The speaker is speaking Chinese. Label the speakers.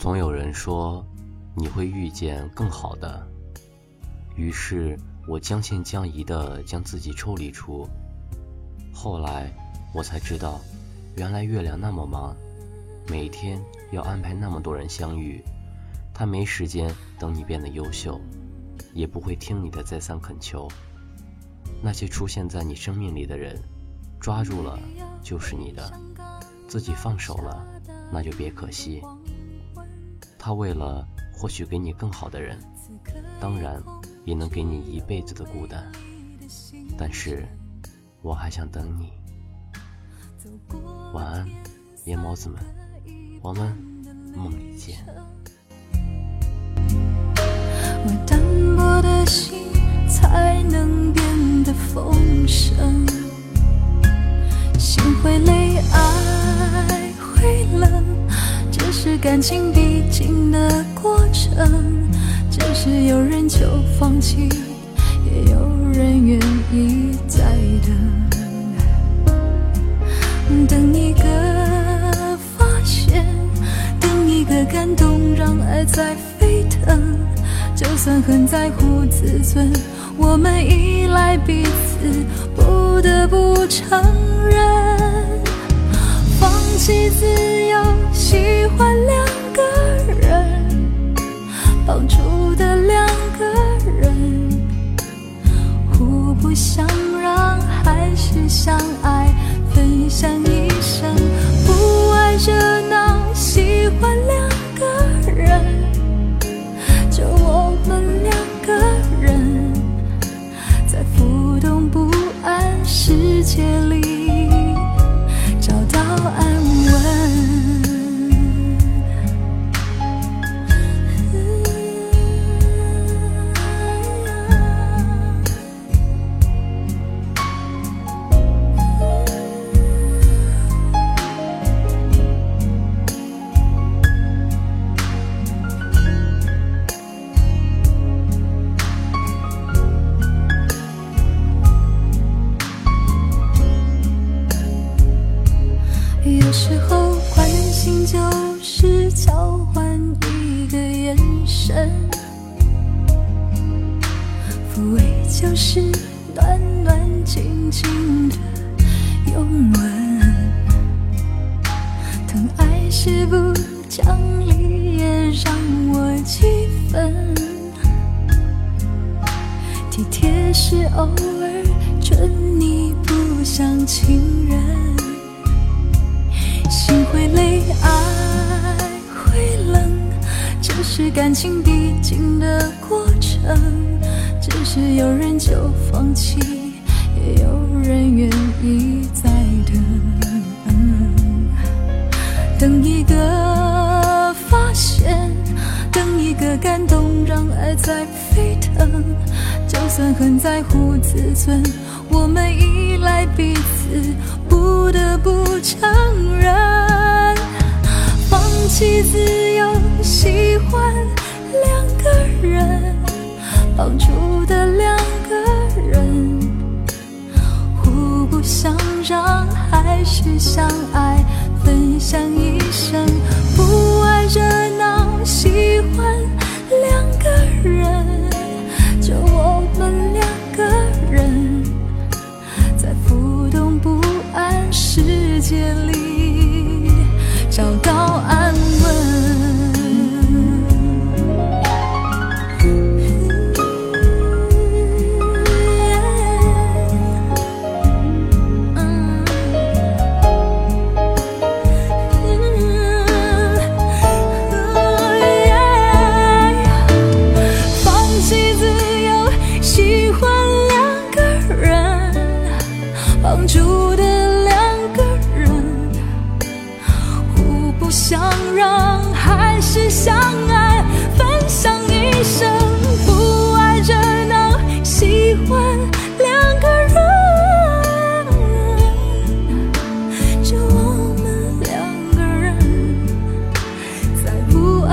Speaker 1: 总有人说你会遇见更好的，于是我将信将疑的将自己抽离出。后来我才知道，原来月亮那么忙，每天要安排那么多人相遇，他没时间等你变得优秀，也不会听你的再三恳求。那些出现在你生命里的人，抓住了就是你的，自己放手了，那就别可惜。他为了或许给你更好的人，当然也能给你一辈子的孤单。但是，我还想等你。晚安，夜猫子们，我们梦里见。
Speaker 2: 我单薄的心才能变得丰盛，心会累，爱会冷。是感情必经的过程，只是有人就放弃，也有人愿意再等。等一个发现，等一个感动，让爱在沸腾。就算很在乎自尊，我们依赖彼此，不得不承认。放弃自由，交换一个眼神，抚慰就是暖暖静静的拥吻，疼爱是不讲理也让我几分，体贴是偶尔准你不像情人。心会累，啊，是感情必经的过程。只是有人就放弃，也有人愿意再等。等一个发现，等一个感动，让爱在沸腾。就算很在乎自尊，我们依赖彼此，不得不承认。放弃自由，喜欢两个人，绑住的两个人，互不相让，还是相爱，分享一生。不爱热闹，喜欢两个人。就我们两个人，在浮动不安世界里找到安住的两个人，互不相让还是相爱，分享一生。不爱热闹，喜欢两个人，就我们两个人，再不爱。